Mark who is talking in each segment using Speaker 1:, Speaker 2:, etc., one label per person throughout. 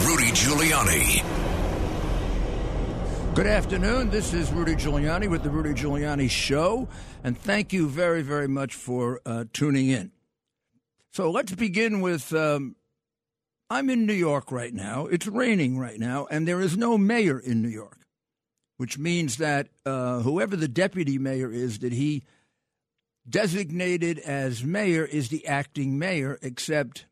Speaker 1: Rudy Giuliani.
Speaker 2: Good afternoon. This is Rudy Giuliani with the Rudy Giuliani Show, and thank you very, very much for uh, tuning in. So let's begin with um, I'm in New York right now. It's raining right now, and there is no mayor in New York, which means that uh, whoever the deputy mayor is that he designated as mayor is the acting mayor, except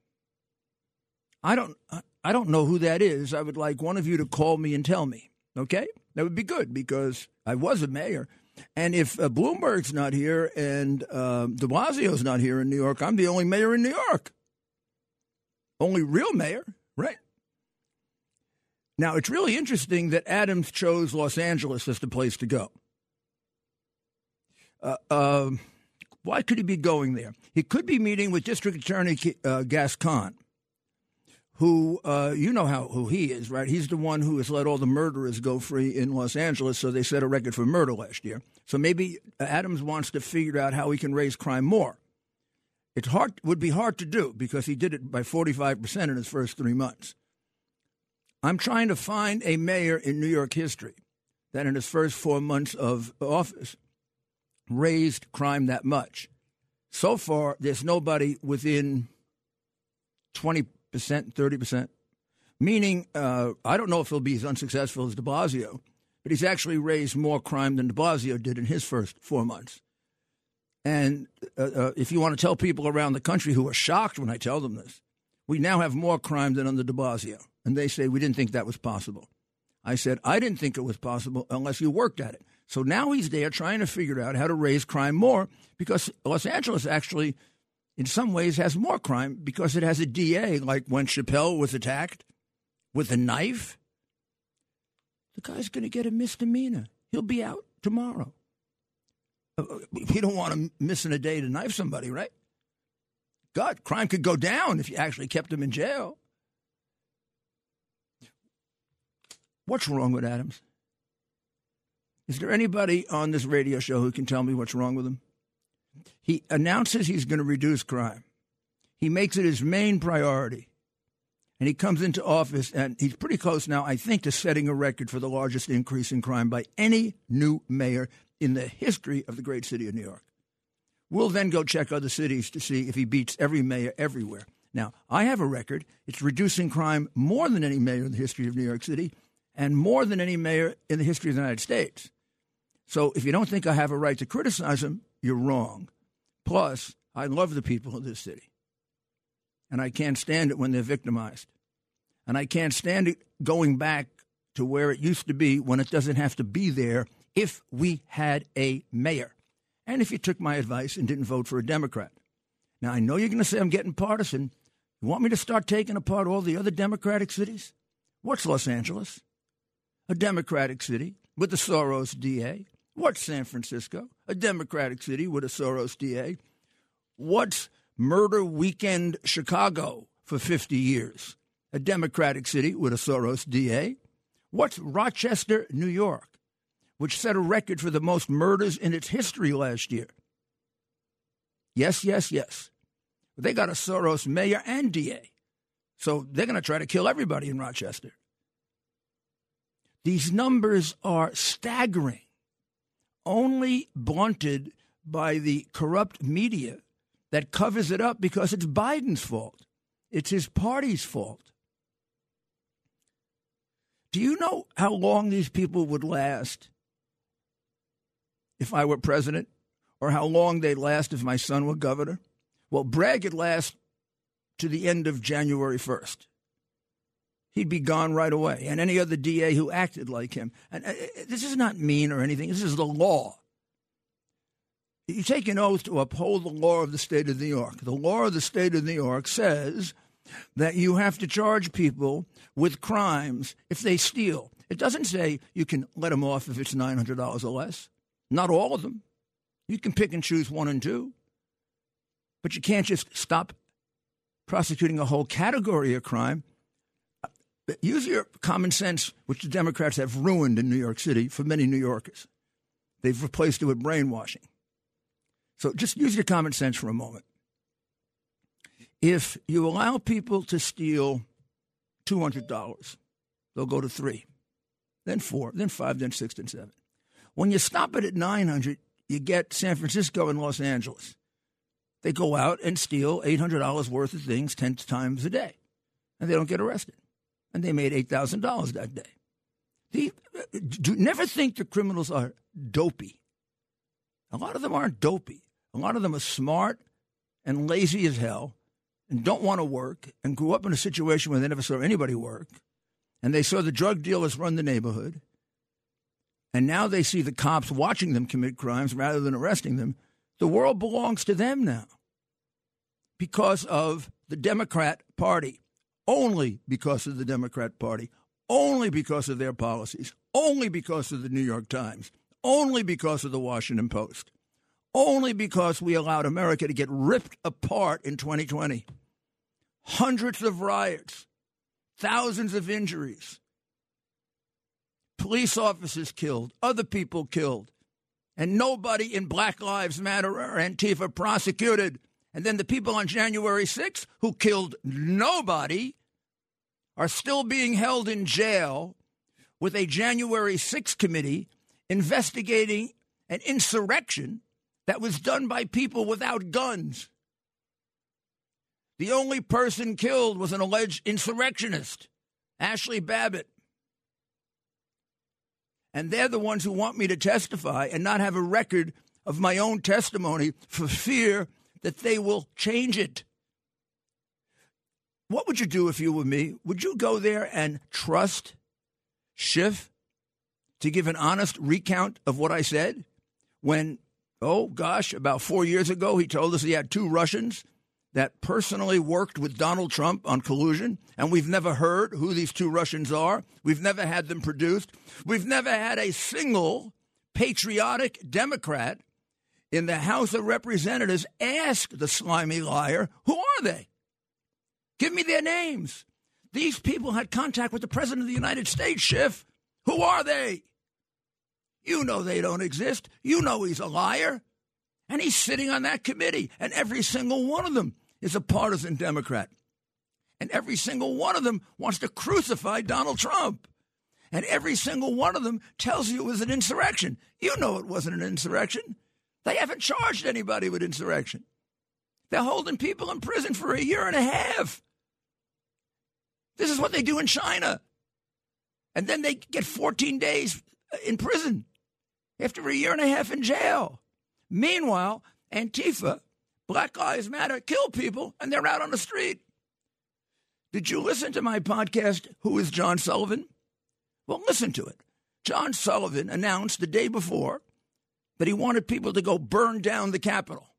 Speaker 2: I don't. I don't know who that is. I would like one of you to call me and tell me. Okay? That would be good because I was a mayor. And if uh, Bloomberg's not here and uh, de Blasio's not here in New York, I'm the only mayor in New York. Only real mayor, right? Now, it's really interesting that Adams chose Los Angeles as the place to go. Uh, uh, why could he be going there? He could be meeting with District Attorney uh, Gascon who uh, you know how who he is, right? He's the one who has let all the murderers go free in Los Angeles, so they set a record for murder last year. So maybe Adams wants to figure out how he can raise crime more. It's hard would be hard to do because he did it by 45% in his first 3 months. I'm trying to find a mayor in New York history that in his first 4 months of office raised crime that much. So far there's nobody within 20 percent, thirty percent. Meaning, uh, I don't know if he'll be as unsuccessful as De Blasio, but he's actually raised more crime than De Blasio did in his first four months. And uh, uh, if you want to tell people around the country who are shocked when I tell them this, we now have more crime than under De Blasio. And they say, we didn't think that was possible. I said, I didn't think it was possible unless you worked at it. So now he's there trying to figure out how to raise crime more because Los Angeles actually in some ways has more crime because it has a DA, like when Chappelle was attacked with a knife. The guy's going to get a misdemeanor. He'll be out tomorrow. Uh, uh, we don't want him missing a day to knife somebody, right? God, crime could go down if you actually kept him in jail. What's wrong with Adams? Is there anybody on this radio show who can tell me what's wrong with him? He announces he's going to reduce crime. He makes it his main priority. And he comes into office, and he's pretty close now, I think, to setting a record for the largest increase in crime by any new mayor in the history of the great city of New York. We'll then go check other cities to see if he beats every mayor everywhere. Now, I have a record. It's reducing crime more than any mayor in the history of New York City and more than any mayor in the history of the United States. So if you don't think I have a right to criticize him, you're wrong. Plus, I love the people of this city. And I can't stand it when they're victimized. And I can't stand it going back to where it used to be when it doesn't have to be there if we had a mayor. And if you took my advice and didn't vote for a Democrat. Now, I know you're going to say I'm getting partisan. You want me to start taking apart all the other Democratic cities? What's Los Angeles? A Democratic city with the Soros DA. What's San Francisco? A Democratic city with a Soros DA. What's Murder Weekend Chicago for 50 years? A Democratic city with a Soros DA. What's Rochester, New York, which set a record for the most murders in its history last year? Yes, yes, yes. They got a Soros mayor and DA. So they're going to try to kill everybody in Rochester. These numbers are staggering only blunted by the corrupt media that covers it up because it's Biden's fault. It's his party's fault. Do you know how long these people would last if I were president, or how long they'd last if my son were governor? Well, Bragg would last to the end of January 1st he'd be gone right away. And any other DA who acted like him. And uh, uh, this is not mean or anything. This is the law. You take an oath to uphold the law of the state of New York. The law of the state of New York says that you have to charge people with crimes if they steal. It doesn't say you can let them off if it's $900 or less. Not all of them. You can pick and choose one and two. But you can't just stop prosecuting a whole category of crime. Use your common sense, which the Democrats have ruined in New York City for many New Yorkers. They've replaced it with brainwashing. So just use your common sense for a moment. If you allow people to steal $200, they'll go to three, then four, then five, then six, then seven. When you stop it at 900, you get San Francisco and Los Angeles. They go out and steal $800 worth of things 10 times a day, and they don't get arrested. And they made $8,000 that day. The, do, never think the criminals are dopey. A lot of them aren't dopey. A lot of them are smart and lazy as hell and don't want to work and grew up in a situation where they never saw anybody work. And they saw the drug dealers run the neighborhood. And now they see the cops watching them commit crimes rather than arresting them. The world belongs to them now because of the Democrat Party, only because of the Democrat Party, only because of their policies, only because of the New York Times, only because of the Washington Post, only because we allowed America to get ripped apart in 2020. Hundreds of riots, thousands of injuries, police officers killed, other people killed, and nobody in Black Lives Matter or Antifa prosecuted. And then the people on January 6th who killed nobody are still being held in jail with a January 6th committee investigating an insurrection that was done by people without guns. The only person killed was an alleged insurrectionist, Ashli Babbitt. And they're the ones who want me to testify and not have a record of my own testimony for fear that they will change it. What would you do if you were me? Would you go there and trust Schiff to give an honest recount of what I said when, oh gosh, about four years ago, he told us he had two Russians that personally worked with Donald Trump on collusion, and we've never heard who these two Russians are. We've never had them produced. We've never had a single patriotic Democrat in the House of Representatives ask the slimy liar, who are they? Give me their names. These people had contact with the President of the United States, Schiff. Who are they? You know they don't exist. You know he's a liar. And he's sitting on that committee, and every single one of them is a partisan Democrat. And every single one of them wants to crucify Donald Trump. And every single one of them tells you it was an insurrection. You know it wasn't an insurrection. They haven't charged anybody with insurrection. They're holding people in prison for a year and a half. This is what they do in China. And then they get 14 days in prison after a year and a half in jail. Meanwhile, Antifa Black Lives Matter kill people, and they're out on the street. Did you listen to my podcast, Who is John Sullivan? Well, listen to it. John Sullivan announced the day before that he wanted people to go burn down the Capitol.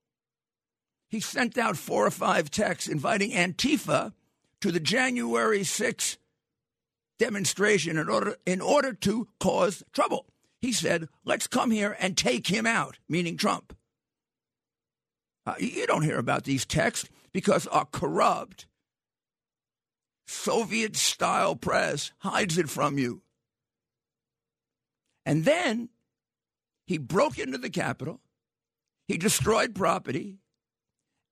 Speaker 2: He sent out four or five texts inviting Antifa to the January 6th demonstration in order, in order to cause trouble. He said, let's come here and take him out, meaning Trump. Uh, you don't hear about these texts because our corrupt Soviet style press hides it from you. And then he broke into the Capitol, he destroyed property,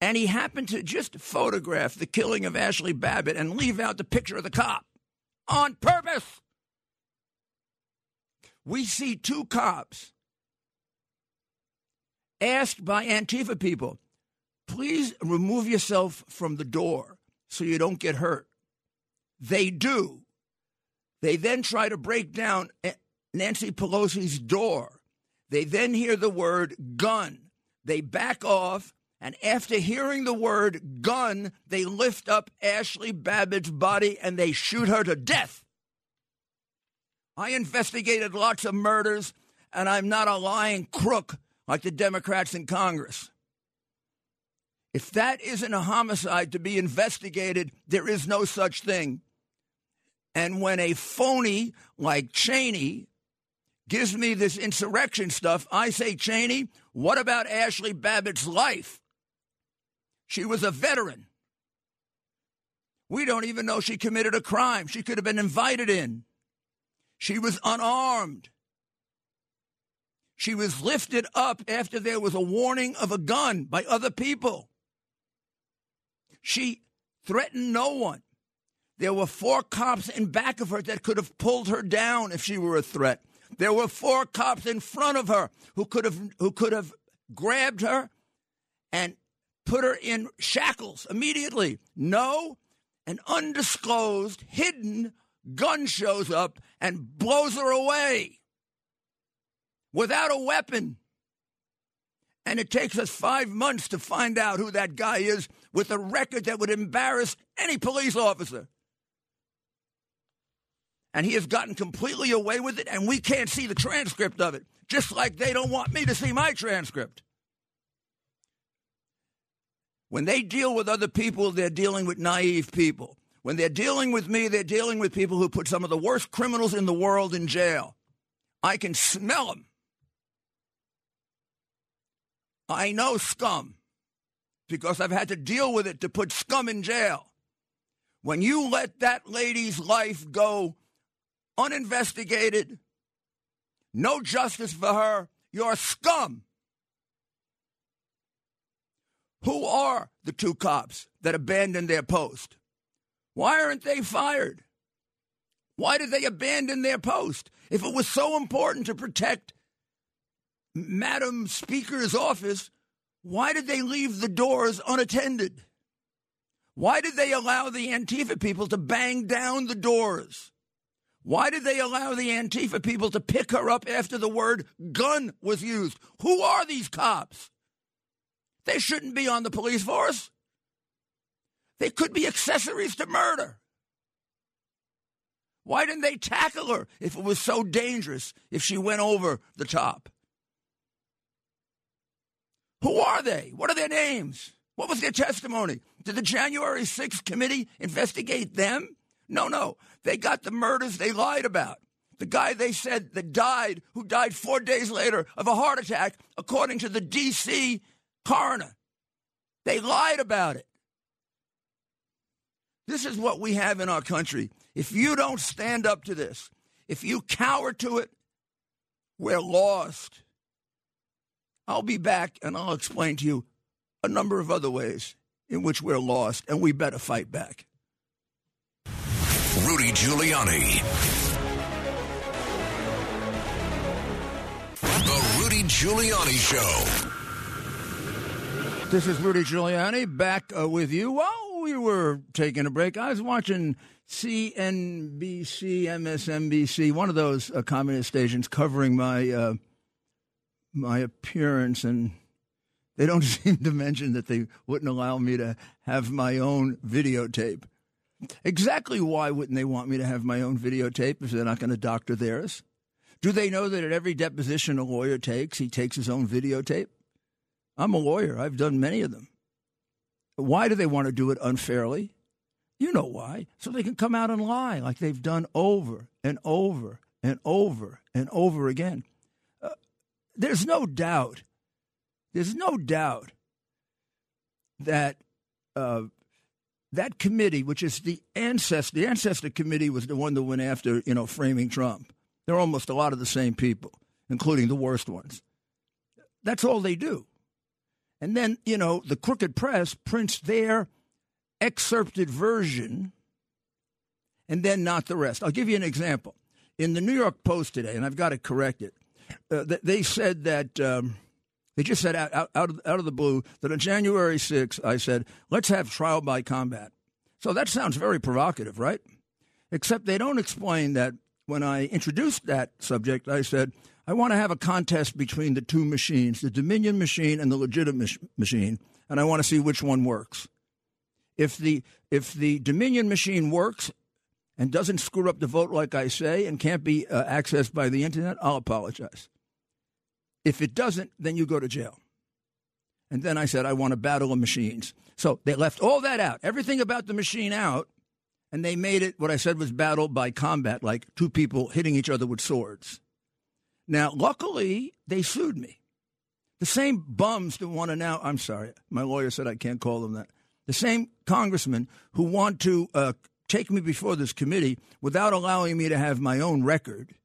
Speaker 2: and he happened to just photograph the killing of Ashli Babbitt and leave out the picture of the cop on purpose. We see two cops asked by Antifa people, please remove yourself from the door so you don't get hurt. They do. They then try to break down Nancy Pelosi's door. They then hear the word gun. They back off. And after hearing the word gun, they lift up Ashli Babbitt's body and they shoot her to death. I investigated lots of murders, and I'm not a lying crook like the Democrats in Congress. If that isn't a homicide to be investigated, there is no such thing. And when a phony like Cheney gives me this insurrection stuff, I say, Cheney, what about Ashli Babbitt's life? She was a veteran. We don't even know she committed a crime. She could have been invited in. She was unarmed. She was lifted up after there was a warning of a gun by other people. She threatened no one. There were four cops in back of her that could have pulled her down if she were a threat. There were four cops in front of her who could have who could have grabbed her and put her in shackles immediately. No, an undisclosed, hidden gun shows up and blows her away without a weapon. And it takes us five months to find out who that guy is with a record that would embarrass any police officer. And he has gotten completely away with it, and we can't see the transcript of it, just like they don't want me to see my transcript. When they deal with other people, they're dealing with naive people. When they're dealing with me, they're dealing with people who put some of the worst criminals in the world in jail. I can smell them. I know scum because I've had to deal with it to put scum in jail. When you let that lady's life go uninvestigated, no justice for her, you're scum. Who are the two cops that abandoned their post? Why aren't they fired? Why did they abandon their post? If it was so important to protect Madam Speaker's office, why did they leave the doors unattended? Why did they allow the Antifa people to bang down the doors? Why did they allow the Antifa people to pick her up after the word gun was used? Who are these cops? They shouldn't be on the police force. They could be accessories to murder. Why didn't they tackle her if it was so dangerous, if she went over the top? Who are they? What are their names? What was their testimony? Did the January 6th committee investigate them? No, no. They got the murders they lied about. The guy they said that died, who died four days later of a heart attack, according to the D.C. coroner. They lied about it. This is what we have in our country. If you don't stand up to this, if you cower to it, we're lost. I'll be back and I'll explain to you a number of other ways in which we're lost, and we better fight back.
Speaker 1: Rudy Giuliani. The Rudy Giuliani Show.
Speaker 2: This is Rudy Giuliani back uh, with you. While we were taking a break, I was watching CNBC, MSNBC, one of those uh, communist stations covering my uh, my appearance, and they don't seem to mention that they wouldn't allow me to have my own videotape. Exactly why wouldn't they want me to have my own videotape if they're not going to doctor theirs? Do they know that at every deposition a lawyer takes, he takes his own videotape? I'm a lawyer. I've done many of them. Why do they want to do it unfairly? You know why. So they can come out and lie like they've done over and over and over and over again. Uh, there's no doubt, there's no doubt that uh, that committee, which is the ancestor, the ancestor committee was the one that went after, you know, framing Trump. They're almost a lot of the same people, including the worst ones. That's all they do. And then, you know, the crooked press prints their excerpted version and then not the rest. I'll give you an example. In the New York Post today, and I've got to correct it, uh, they said that. Um, they just said out, out, out, of, out of the blue that on January 6th, I said, let's have trial by combat. So that sounds very provocative, right? Except they don't explain that when I introduced that subject, I said, I want to have a contest between the two machines, the Dominion machine and the legitimate machine, and I want to see which one works. If the, if the Dominion machine works and doesn't screw up the vote like I say and can't be uh, accessed by the internet, I'll apologize. If it doesn't, then you go to jail. And then I said, I want a battle of machines. So they left all that out, everything about the machine out, and they made it what I said was battle by combat, like two people hitting each other with swords. Now, luckily, they sued me. The same bums that want to now, I'm sorry, my lawyer said I can't call them that. The same congressmen who want to uh, take me before this committee without allowing me to have my own record,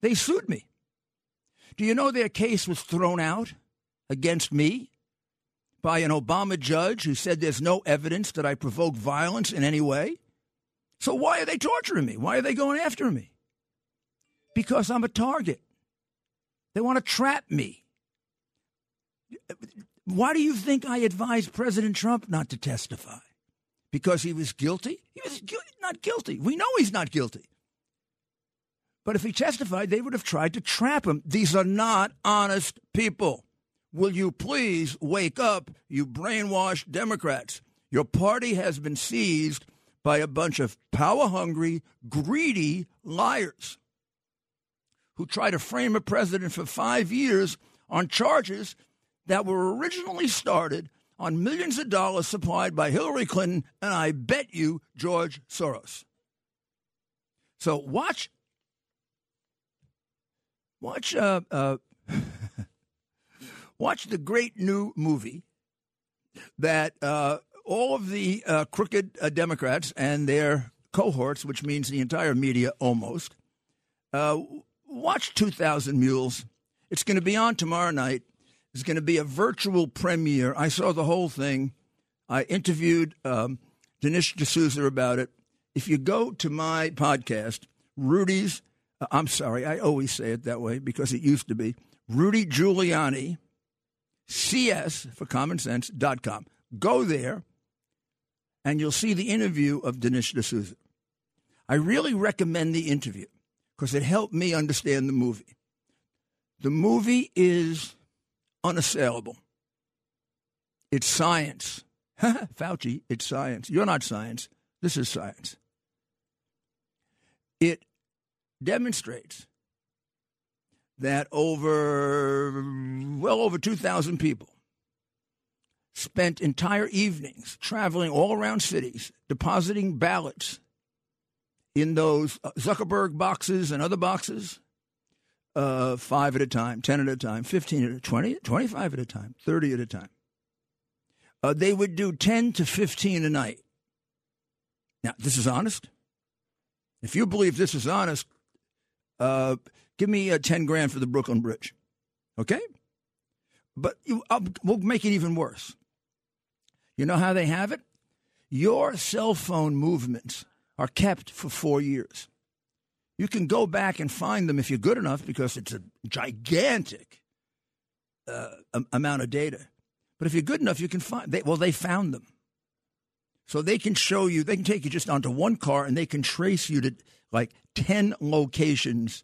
Speaker 2: they sued me. Do you know their case was thrown out against me by an Obama judge who said there's no evidence that I provoked violence in any way? So why are they torturing me? Why are they going after me? Because I'm a target. They want to trap me. Why do you think I advised President Trump not to testify? Because he was guilty? He was gu- not guilty. We know he's not guilty. But if he testified, they would have tried to trap him. These are not honest people. Will you please wake up, you brainwashed Democrats? Your party has been seized by a bunch of power hungry, greedy liars who tried to frame a president for five years on charges that were originally started on millions of dollars supplied by Hillary Clinton and I bet you George Soros. So watch, watch, uh, uh, watch the great new movie that uh, all of the uh, crooked uh, Democrats and their cohorts, which means the entire media almost, uh, watch 2,000 Mules. It's going to be on tomorrow night. It's going to be a virtual premiere. I saw the whole thing. I interviewed um, Dinesh D'Souza about it. If you go to my podcast, Rudy's, uh, I'm sorry, I always say it that way because it used to be Rudy Giuliani, CS for common sense.com. Go there and you'll see the interview of Dinesh D'Souza. I really recommend the interview because it helped me understand the movie. The movie is unassailable. It's science. Fauci, it's science. You're not science. This is science. It demonstrates that over, well over 2,000 people spent entire evenings traveling all around cities, depositing ballots in those uh, Zuckerberg boxes and other boxes, uh, five at a time, 10 at a time, 15 at a 20, 25 at a time, 30 at a time. Uh, they would do 10 to 15 a night. Now, this is honest. If you believe this is honest, uh, give me uh, 10 grand for the Brooklyn Bridge. Okay? But you, we'll make it even worse. You know how they have it? Your cell phone movements are kept for four years. You can go back and find them if you're good enough because it's a gigantic uh, amount of data. But if you're good enough, you can find. They, well, they found them, so they can show you. They can take you just onto one car, and they can trace you to like ten locations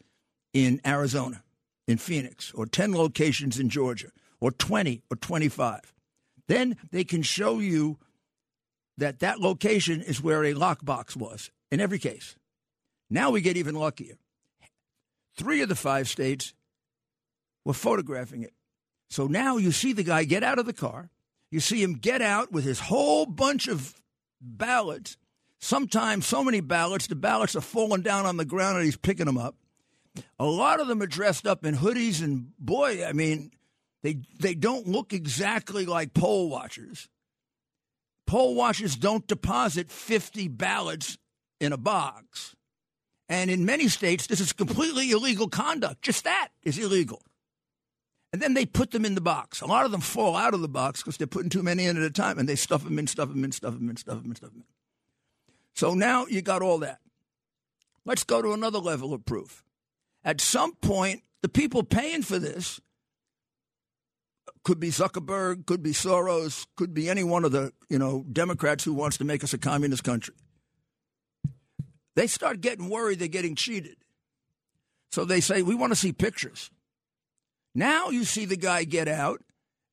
Speaker 2: in Arizona, in Phoenix, or ten locations in Georgia, or twenty, or twenty-five. Then they can show you that that location is where a lockbox was in every case. Now we get even luckier. Three of the five states were photographing it. So now you see the guy get out of the car. You see him get out with his whole bunch of ballots. Sometimes so many ballots, the ballots are falling down on the ground and he's picking them up. A lot of them are dressed up in hoodies, and boy, I mean, they they don't look exactly like poll watchers. Poll watchers don't deposit 50 ballots in a box. And in many states, this is completely illegal conduct. Just that is illegal. And then they put them in the box. A lot of them fall out of the box because they're putting too many in at a time and they stuff them in, stuff them in, stuff them in, stuff them in, stuff them in. So now you got all that. Let's go to another level of proof. At some point, the people paying for this could be Zuckerberg, could be Soros, could be any one of the, you know, Democrats who wants to make us a communist country. They start getting worried they're getting cheated. So they say, "We want to see pictures." Now you see the guy get out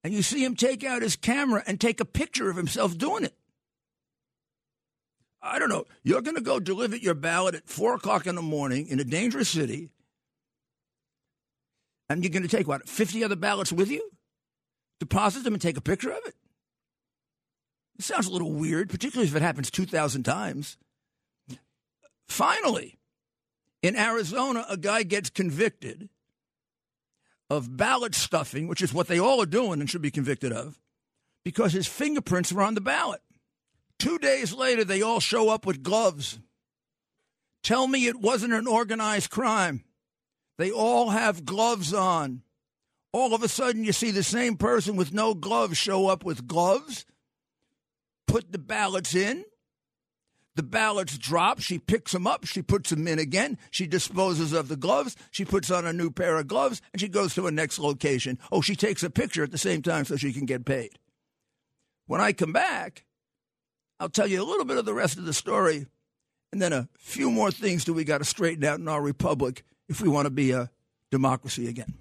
Speaker 2: and you see him take out his camera and take a picture of himself doing it. I don't know. You're going to go deliver your ballot at four o'clock in the morning in a dangerous city, and you're going to take what, 50 other ballots with you? Deposit them and take a picture of it? It sounds a little weird, particularly if it happens 2,000 times. Finally, in Arizona, a guy gets convicted of ballot stuffing, which is what they all are doing and should be convicted of, because his fingerprints were on the ballot. Two days later, they all show up with gloves. Tell me it wasn't an organized crime. They all have gloves on. All of a sudden, you see the same person with no gloves show up with gloves, put the ballots in. The ballots drop. She picks them up. She puts them in again. She disposes of the gloves. She puts on a new pair of gloves and she goes to a next location. Oh, she takes a picture at the same time so she can get paid. When I come back, I'll tell you a little bit of the rest of the story and then a few more things that we got to straighten out in our republic if we want to be a democracy again.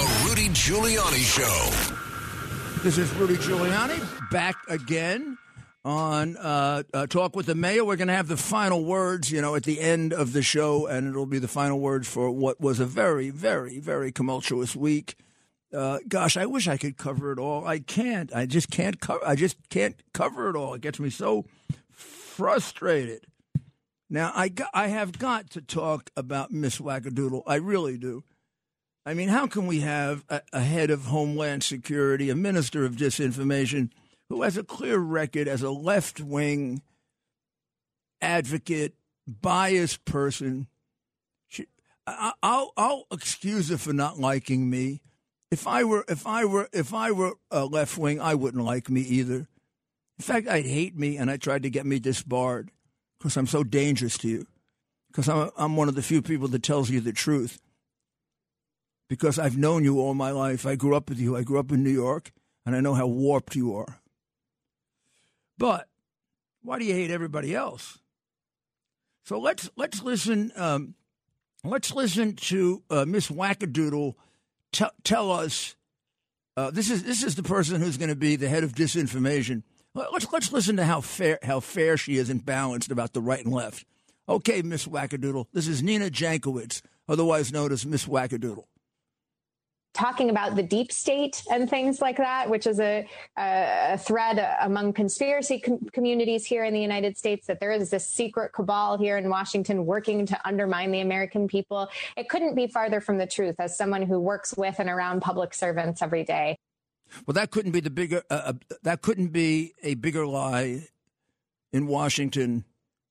Speaker 1: Giuliani Show.
Speaker 2: This is Rudy Giuliani back again on uh, uh, Talk with the Mayor. We're going to have the final words, you know, at the end of the show, and it'll be the final words for what was a very, very, very tumultuous week. Uh, gosh, I wish I could cover it all. I can't. I just can't cover. I just can't cover it all. It gets me so frustrated. Now, I got, I have got to talk about Miss Wackadoodle. I really do. I mean, how can we have a, a, head of Homeland Security, a minister of disinformation, who has a clear record as a left wing advocate, biased person? She, I, will I'll excuse her for not liking me. If I were if I were if I were a left wing, I wouldn't like me either. In fact, I'd hate me, and I tried to get me disbarred because I'm so dangerous to you. Because I'm I'm one of the few people that tells you the truth because I've known you all my life. I grew up with you. I grew up in New York, and I know how warped you are. But why do you hate everybody else? So let's let's listen. Um, let's listen to uh, Miss Wackadoodle t- tell us. Uh, this is this is the person who's going to be the head of disinformation. Let's let's listen to how fair how fair she is and balanced about the right and left. Okay, Miss Wackadoodle. This is Nina Jankowicz, otherwise known as Miss Wackadoodle
Speaker 3: talking about the deep state and things like that, which is a, a thread among conspiracy com- communities here in the United States that there is this secret cabal here in Washington working to undermine the American people. It couldn't be farther from the truth as someone who works with and around public servants every day.
Speaker 2: Well, that couldn't be the bigger. Uh, uh that couldn't be a bigger lie in Washington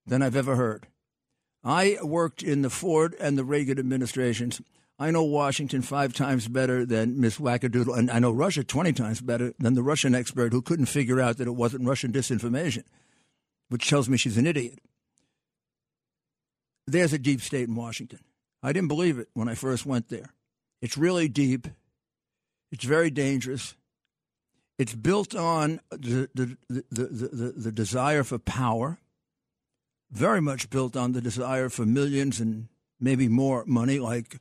Speaker 2: than I've ever heard. I worked in the Ford and the Reagan administrations. I know Washington five times better than Miss Wackadoodle, and I know Russia 20 times better than the Russian expert who couldn't figure out that it wasn't Russian disinformation, which tells me she's an idiot. There's a deep state in Washington. I didn't believe it when I first went there. It's really deep, it's very dangerous. It's built on the, the, the, the, the desire for power, very much built on the desire for millions and maybe more money, like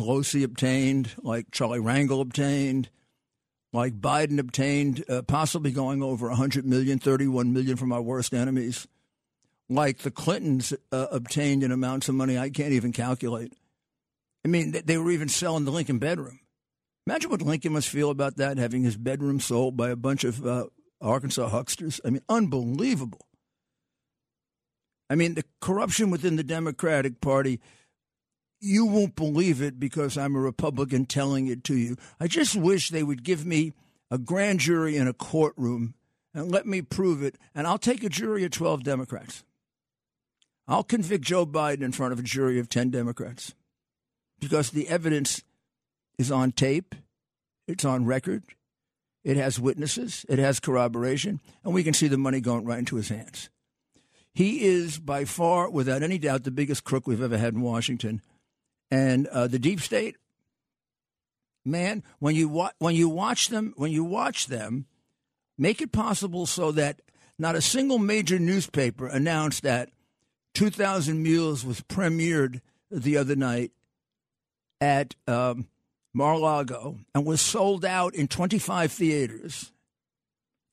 Speaker 2: Pelosi obtained, like Charlie Rangel obtained, like Biden obtained, uh, possibly going over 100 million, 31 million from our worst enemies, like the Clintons uh, obtained in amounts of money I can't even calculate. I mean, they were even selling the Lincoln bedroom. Imagine what Lincoln must feel about that, having his bedroom sold by a bunch of uh, Arkansas hucksters. I mean, unbelievable. I mean, the corruption within the Democratic Party, you won't believe it because I'm a Republican telling it to you. I just wish they would give me a grand jury in a courtroom and let me prove it, and I'll take a jury of 12 Democrats. I'll convict Joe Biden in front of a jury of 10 Democrats because the evidence is on tape, it's on record, it has witnesses, it has corroboration, and we can see the money going right into his hands. He is by far, without any doubt, the biggest crook we've ever had in Washington. And uh, the deep state, man, when you wa- when you watch them, when you watch them, make it possible so that not a single major newspaper announced that 2,000 Mules was premiered the other night at um, Mar-a-Lago and was sold out in 25 theaters,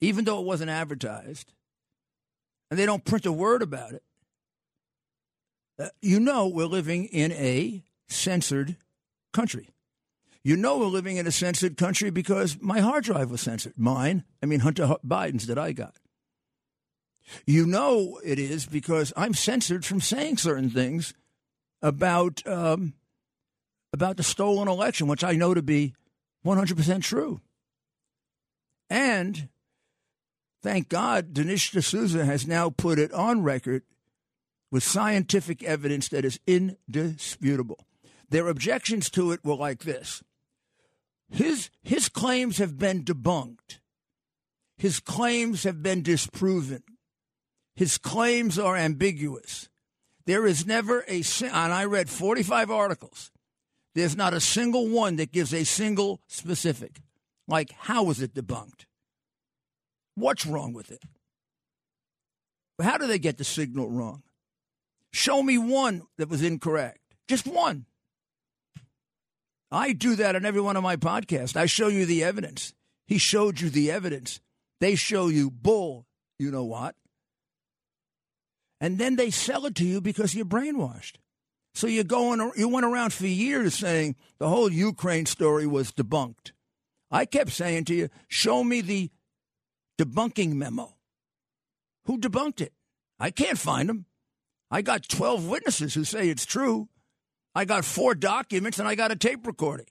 Speaker 2: even though it wasn't advertised and they don't print a word about it, uh, you know we're living in a censored country. You know we're living in a censored country because my hard drive was censored. Mine, I mean Hunter Biden's that I got. You know it is because I'm censored from saying certain things about um, about the stolen election, which I know to be 100% true. And Thank God, Dinesh D'Souza has now put it on record with scientific evidence that is indisputable. Their objections to it were like this his, his claims have been debunked, his claims have been disproven, his claims are ambiguous. There is never a, and I read 45 articles. There's not a single one that gives a single specific. Like, how was it debunked? What's wrong with it? How do they get the signal wrong? Show me one that was incorrect. Just one. I do that on every one of my podcasts. I show you the evidence. He showed you the evidence. They show you bull, you know what? And then they sell it to you because you're brainwashed. So you're going, you went around for years saying the whole Ukraine story was debunked. I kept saying to you, show me the debunking memo. Who debunked it? I can't find them. I got 12 witnesses who say it's true. I got four documents and I got a tape recording.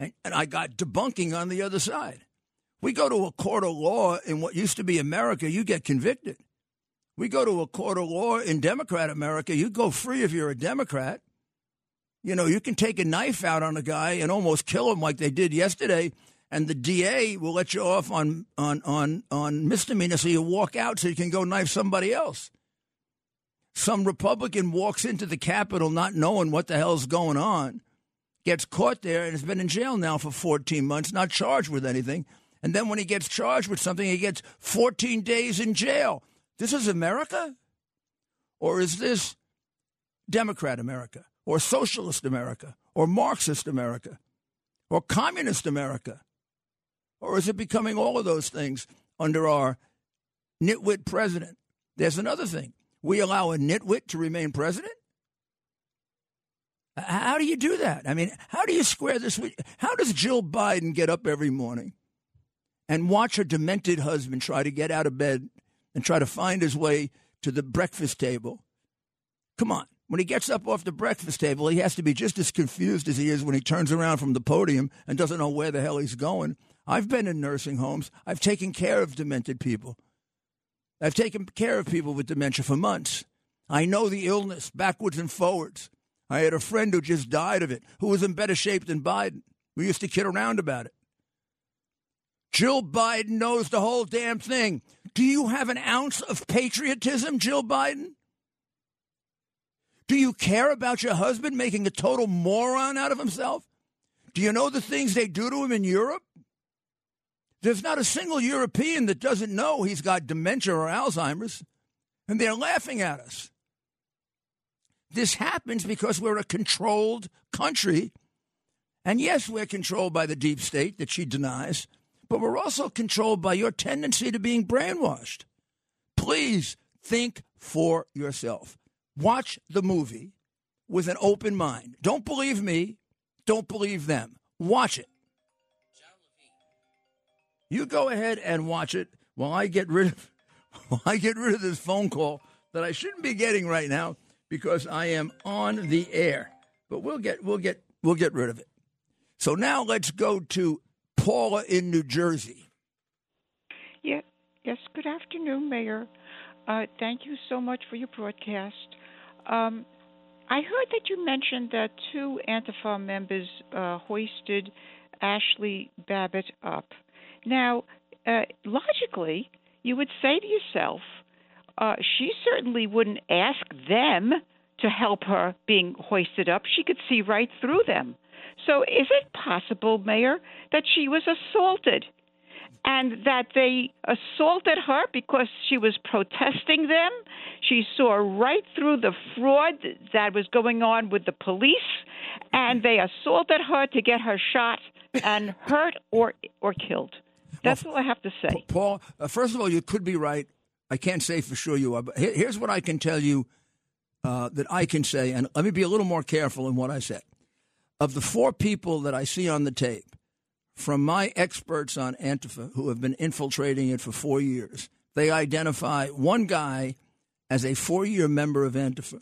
Speaker 2: And, and I got debunking on the other side. We go to a court of law in what used to be America, you get convicted. We go to a court of law in Democrat America, you go free if you're a Democrat. You know, you can take a knife out on a guy and almost kill him like they did yesterday and the DA will let you off on on on on misdemeanor, so you walk out so you can go knife somebody else. Some Republican walks into the Capitol not knowing what the hell's going on, gets caught there, and has been in jail now for 14 months, not charged with anything. And then when he gets charged with something, he gets 14 days in jail. This is America? Or is this Democrat America? Or Socialist America? Or Marxist America? Or Communist America? Or is it becoming all of those things under our nitwit president? There's another thing. We allow a nitwit to remain president? How do you do that? I mean, how do you square this with how does Jill Biden get up every morning and watch her demented husband try to get out of bed and try to find his way to the breakfast table? Come on. When he gets up off the breakfast table, he has to be just as confused as he is when he turns around from the podium and doesn't know where the hell he's going. I've been in nursing homes. I've taken care of demented people. I've taken care of people with dementia for months. I know the illness backwards and forwards. I had a friend who just died of it, who was in better shape than Biden. We used to kid around about it. Jill Biden knows the whole damn thing. Do you have an ounce of patriotism, Jill Biden? Do you care about your husband making a total moron out of himself? Do you know the things they do to him in Europe? There's not a single European that doesn't know he's got dementia or Alzheimer's, and they're laughing at us. This happens because we're a controlled country. And yes, we're controlled by the deep state that she denies, but we're also controlled by your tendency to being brainwashed. Please think for yourself. Watch the movie with an open mind. Don't believe me, don't believe them. Watch it. You go ahead and watch it while I get rid of while I get rid of this phone call that I shouldn't be getting right now because I am on the air. But we'll get we'll get we'll get rid of it. So now let's go to Paula in New Jersey.
Speaker 4: Yeah, yes. Good afternoon, Mayor. Uh, thank you so much for your broadcast. Um, I heard that you mentioned that two Antifa members uh, hoisted Ashli Babbitt up. Now, uh, logically, you would say to yourself, uh, she certainly wouldn't ask them to help her being hoisted up. She could see right through them. So, is it possible, Mayor, that she was assaulted and that they assaulted her because she was protesting them? She saw right through the fraud that was going on with the police, and they assaulted her to get her shot and hurt or or killed. That's well, all I have to say.
Speaker 2: Paul, uh, first of all, you could be right. I can't say for sure you are, but here's what I can tell you uh, that I can say, and let me be a little more careful in what I say. Of the four people that I see on the tape, from my experts on Antifa who have been infiltrating it for four years, they identify one guy as a four-year member of Antifa.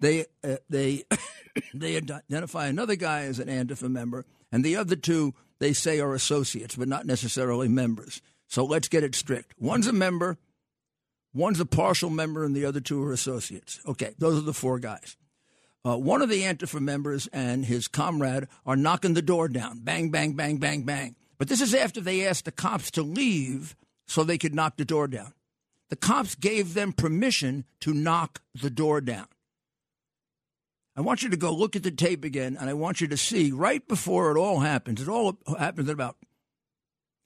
Speaker 2: They uh, they they identify another guy as an Antifa member, and the other two they say are associates, but not necessarily members. So let's get it strict. One's a member, one's a partial member, and the other two are associates. Okay, those are the four guys. Uh, one of the Antifa members and his comrade are knocking the door down. Bang, bang, bang, bang, bang. But this is after they asked the cops to leave so they could knock the door down. The cops gave them permission to knock the door down. I want you to go look at the tape again, and I want you to see right before it all happens. It all happens in about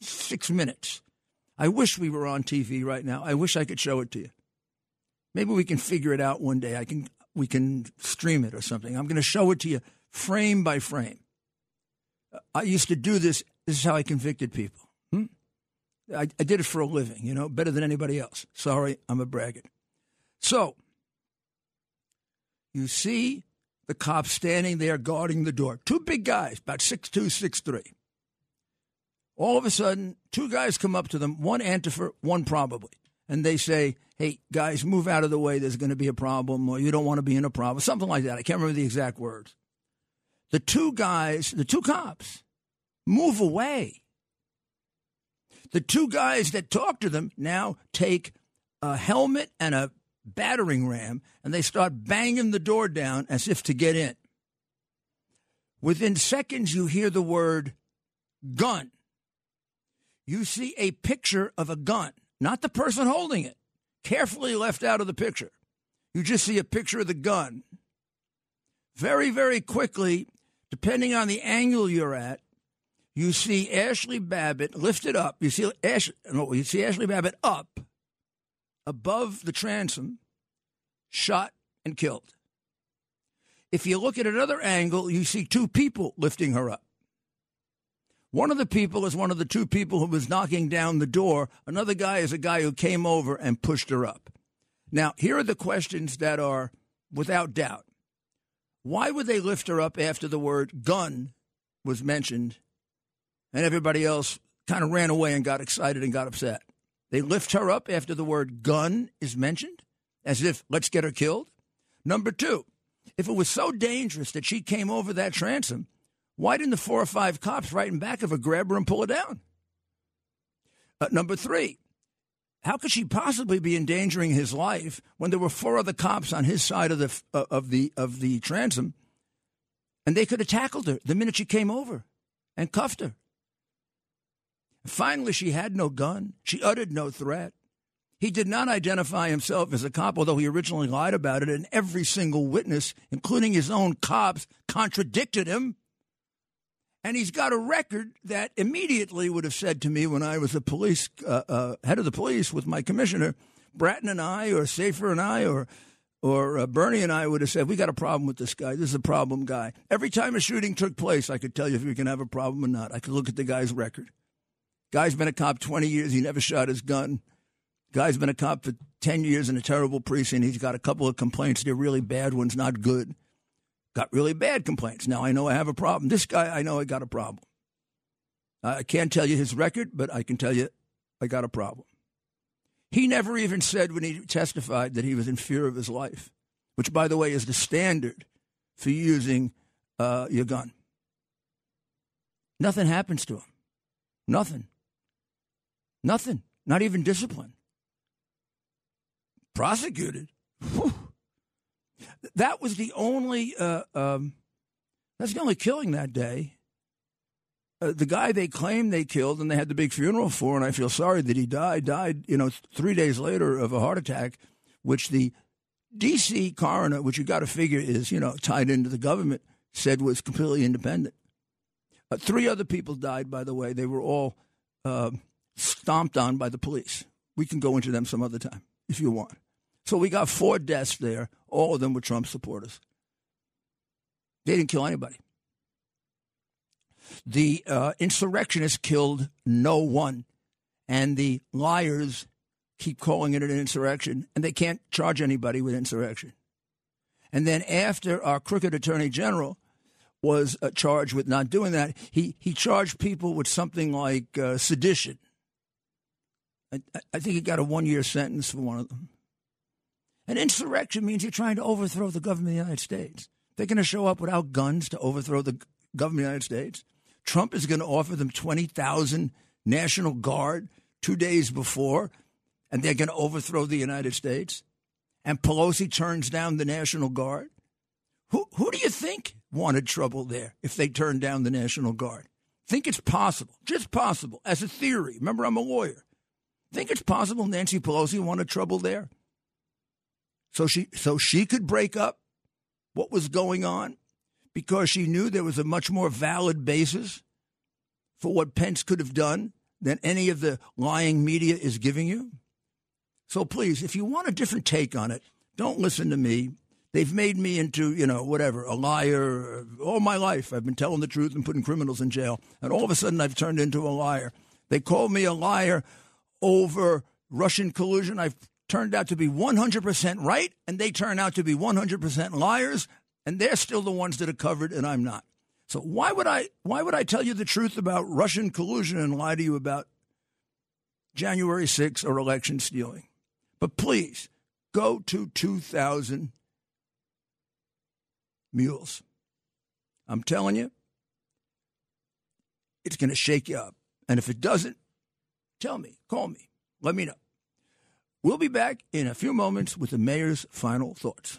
Speaker 2: six minutes. I wish we were on TV right now. I wish I could show it to you. Maybe we can figure it out one day. I can we can stream it or something. I'm going to show it to you frame by frame. I used to do this. This is how I convicted people. Hmm? I, I did it for a living, you know, better than anybody else. Sorry, I'm a braggart. So, you see the cops standing there guarding the door. Two big guys, about six two, six three. All of a sudden, two guys come up to them, one Antifa, one probably, and they say, hey, guys, move out of the way. There's going to be a problem, or you don't want to be in a problem, something like that. I can't remember the exact words. The two guys, the two cops, move away. The two guys that talk to them now take a helmet and a battering ram and they start banging the door down as if to get in. Within seconds, you hear the word gun. You see a picture of a gun, not the person holding it carefully left out of the picture. You just see a picture of the gun. Very, very quickly, depending on the angle you're at, you see Ashli Babbitt lifted up. You see Ash, no, you see Ashli Babbitt up above the transom, shot and killed. If you look at another angle, you see two people lifting her up. One of the people is one of the two people who was knocking down the door. Another guy is a guy who came over and pushed her up. Now, here are the questions that are without doubt. Why would they lift her up after the word gun was mentioned and everybody else kind of ran away and got excited and got upset? They lift her up after the word gun is mentioned as if let's get her killed. Number two, if it was so dangerous that she came over that transom, why didn't the four or five cops right in back of her grab her and pull her down? Uh, number three, how could she possibly be endangering his life when there were four other cops on his side of the uh, of the of the transom, and they could have tackled her the minute she came over and cuffed her? Finally, she had no gun. She uttered no threat. He did not identify himself as a cop, although he originally lied about it, and every single witness, including his own cops, contradicted him. And he's got a record that immediately would have said to me when I was a police uh, uh, head of the police with my commissioner, Bratton and I, or Safir and I, or or uh, Bernie and I would have said, "We got a problem with this guy. This is a problem guy." Every time a shooting took place, I could tell you if we can have a problem or not. I could look at the guy's record. Guy's been a cop 20 years. He never shot his gun. Guy's been a cop for 10 years in a terrible precinct. He's got a couple of complaints. They're really bad ones, not good got really bad complaints. Now I know I have a problem. This guy, I know I got a problem. I can't tell you his record, but I can tell you I got a problem. He never even said when he testified that he was in fear of his life, which, by the way, is the standard for using uh, your gun. Nothing happens to him. Nothing. Nothing. Not even discipline. Prosecuted. Whew. That was the only. Uh, um, that's the only killing that day. Uh, the guy they claimed they killed and they had the big funeral for, and I feel sorry that he died. Died, you know, three days later of a heart attack, which the D.C. coroner, which you got to figure is you know tied into the government, said was completely independent. Uh, three other people died, by the way. They were all uh, stomped on by the police. We can go into them some other time if you want. So we got four deaths there. All of them were Trump supporters. They didn't kill anybody. The uh, insurrectionists killed no one, and the liars keep calling it an insurrection, and they can't charge anybody with insurrection. And then after our crooked attorney general was uh, charged with not doing that, he, he charged people with something like uh, sedition. I, I think he got a one year sentence for one of them. An insurrection means you're trying to overthrow the government of the United States. They're going to show up without guns to overthrow the government of the United States. Trump is going to offer them 20,000 National Guard two days before, and they're going to overthrow the United States. And Pelosi turns down the National Guard. Who, who do you think wanted trouble there if they turned down the National Guard? Think it's possible, just possible, as a theory. Remember, I'm a lawyer. Think it's possible Nancy Pelosi wanted trouble there? So she, so she could break up what was going on because she knew there was a much more valid basis for what Pence could have done than any of the lying media is giving you? So please, if you want a different take on it, don't listen to me. They've made me into, you know, whatever, a liar. All my life, I've been telling the truth and putting criminals in jail. And all of a sudden, I've turned into a liar. They called me a liar over Russian collusion. I've turned out to be 100% right, and they turn out to be 100% liars and they're still the ones that are covered, and I'm not. So why would I why would I tell you the truth about Russian collusion and lie to you about January 6th or election stealing? But please go to 2,000 mules. I'm telling you, it's going to shake you up. And if it doesn't, tell me, call me, let me know. We'll be back in a few moments with the mayor's final thoughts.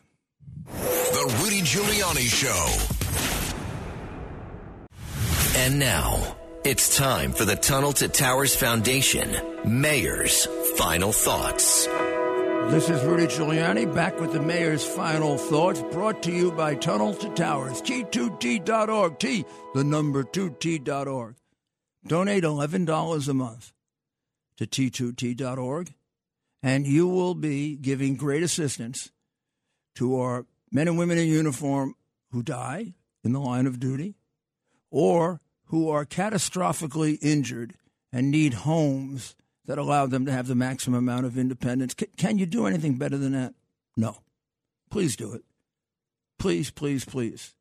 Speaker 1: The Rudy Giuliani Show.
Speaker 5: And now, it's time for the Tunnel to Towers Foundation Mayor's Final Thoughts.
Speaker 2: This is Rudy Giuliani back with the mayor's final thoughts brought to you by Tunnel to Towers, T2T.org, T, the number 2T.org. Donate $11 a month to T2T.org, and you will be giving great assistance to our men and women in uniform who die in the line of duty or who are catastrophically injured and need homes that allow them to have the maximum amount of independence. Can, can you do anything better than that? No. Please do it. Please, please, please.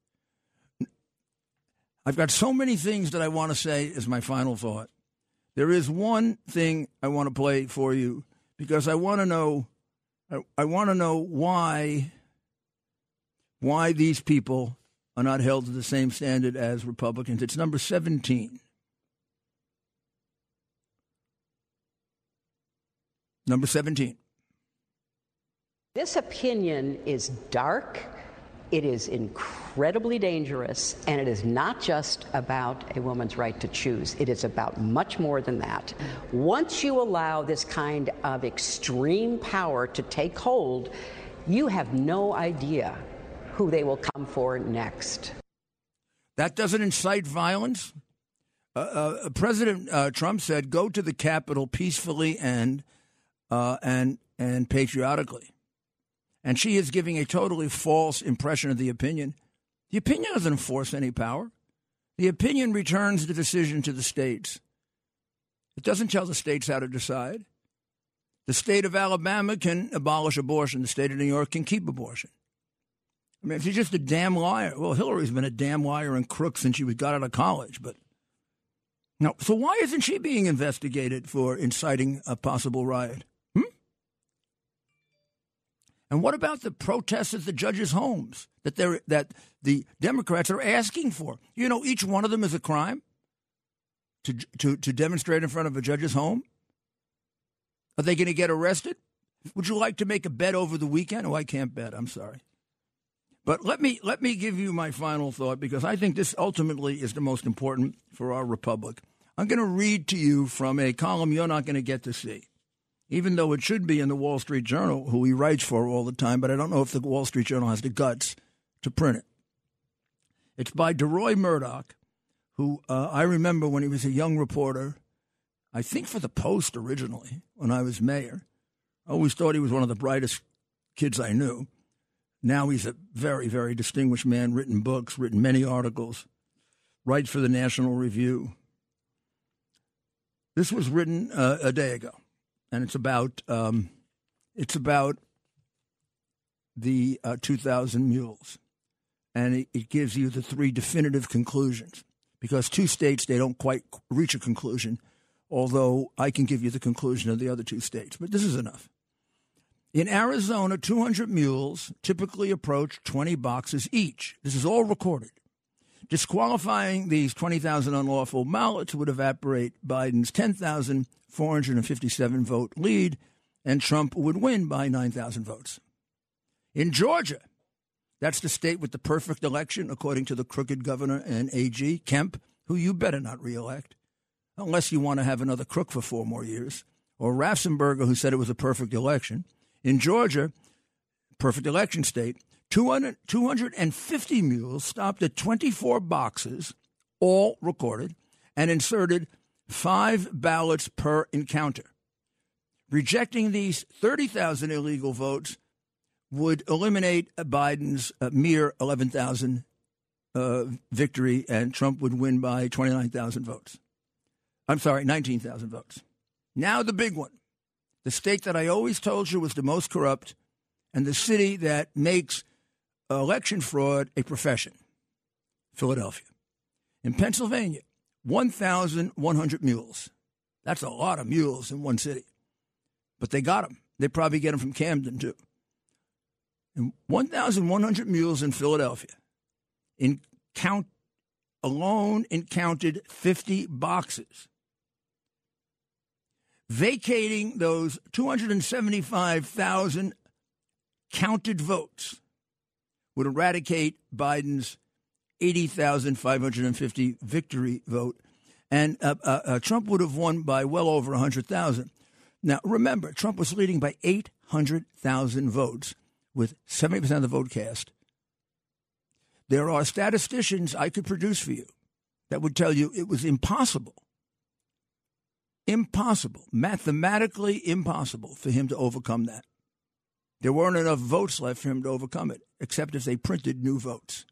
Speaker 2: I've got so many things that I want to say as my final thought. There is one thing I want to play for you because I want to know I, I want to know why why these people are not held to the same standard as Republicans. It's number 17. Number 17.
Speaker 6: This opinion is dark, it is incredibly dangerous, and it is not just about a woman's right to choose. It is about much more than that. Once you allow this kind of extreme power to take hold, you have no idea who they will come for next.
Speaker 2: That doesn't incite violence. Uh, uh, President uh, Trump said, "Go to the Capitol peacefully and uh, and and patriotically," and she is giving a totally false impression of the opinion. The opinion doesn't enforce any power. The opinion returns the decision to the states. It doesn't tell the states how to decide. The state of Alabama can abolish abortion. The state of New York can keep abortion. I mean, she's just a damn liar, well, Hillary's been a damn liar and crook since she was got out of college. But no, so why isn't she being investigated for inciting a possible riot? And what about the protests at the judges' homes that they that the Democrats are asking for? You know, each one of them is a crime to to to demonstrate in front of a judge's home. Are they going to get arrested? Would you like to make a bet over the weekend? Oh, I can't bet. I'm sorry. But let me let me give you my final thought because I think this ultimately is the most important for our republic. I'm going to read to you from a column you're not going to get to see even though it should be in the Wall Street Journal, who he writes for all the time, but I don't know if the Wall Street Journal has the guts to print it. It's by Deroy Murdock, who uh, I remember when he was a young reporter, I think for the Post originally, when I was mayor. I always thought he was one of the brightest kids I knew. Now he's a very, very distinguished man, written books, written many articles, writes for the National Review. This was written uh, a day ago and it's about um, it's about the uh, 2,000 mules, and it, it, gives you the three definitive conclusions. Because two states they don't quite reach a conclusion, although I can give you the conclusion of the other two states. But this is enough. In Arizona, 200 mules typically approach 20 boxes each. This is all recorded. Disqualifying these 20,000 unlawful ballots would evaporate Biden's 10,457 vote lead, and Trump would win by 9,000 votes. In Georgia, that's the state with the perfect election, according to the crooked governor and AG, Kemp, who you better not reelect, unless you want to have another crook for four more years, or Raffensperger, who said it was a perfect election. In Georgia, perfect election state, 200, 250 mules stopped at 24 boxes, all recorded, and inserted five ballots per encounter. Rejecting these 30,000 illegal votes would eliminate Biden's uh, mere 11,000 uh, victory, and Trump would win by 29,000 votes. I'm sorry, 19,000 votes. Now, the big one the state that I always told you was the most corrupt, and the city that makes election fraud a profession. Philadelphia. In Pennsylvania, 1,100 mules. That's a lot of mules in one city. But they got them. They probably get them from Camden, too. And 1,100 mules in Philadelphia. In count alone, encountered 50 boxes. Vacating those 275,000 counted votes would eradicate Biden's 80,550 victory vote. And uh, uh, uh, Trump would have won by well over 100,000. Now, remember, Trump was leading by 800,000 votes with 70% of the vote cast. There are statisticians I could produce for you that would tell you it was impossible, impossible, mathematically impossible for him to overcome that. There weren't enough votes left for him to overcome it, except if they printed new votes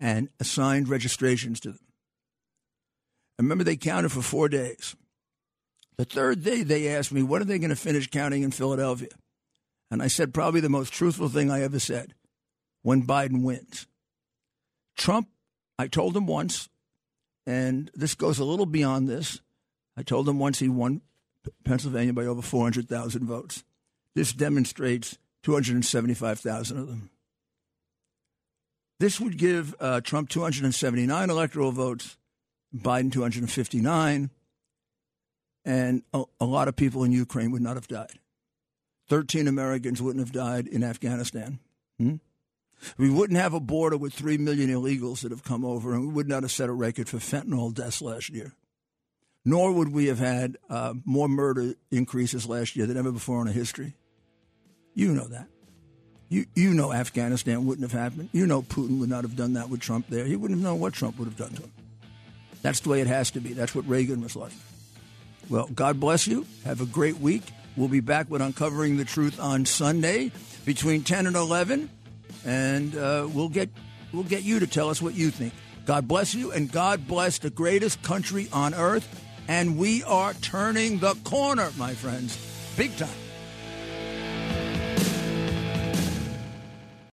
Speaker 2: and assigned registrations to them. I remember they counted for four days. The third day, they asked me, When are they going to finish counting in Philadelphia? And I said, Probably the most truthful thing I ever said when Biden wins. Trump, I told him once, and this goes a little beyond this. I told him once he won Pennsylvania by over 400,000 votes. This demonstrates 275,000 of them. This would give uh, Trump 279 electoral votes, Biden 259, and a, a lot of people in Ukraine would not have died. 13 Americans wouldn't have died in Afghanistan. Hmm? We wouldn't have a border with 3 million illegals that have come over, and we would not have set a record for fentanyl deaths last year. Nor would we have had uh, more murder increases last year than ever before in our history. You know that. You, you know Afghanistan wouldn't have happened. You know Putin would not have done that with Trump there. He wouldn't have known what Trump would have done to him. That's the way it has to be. That's what Reagan was like. Well, God bless you. Have a great week. We'll be back with Uncovering the Truth on Sunday between 10 and 11, and uh, we'll, get, we'll get you to tell us what you think. God bless you, and God bless the greatest country on earth. And we are turning the corner, my friends, big time.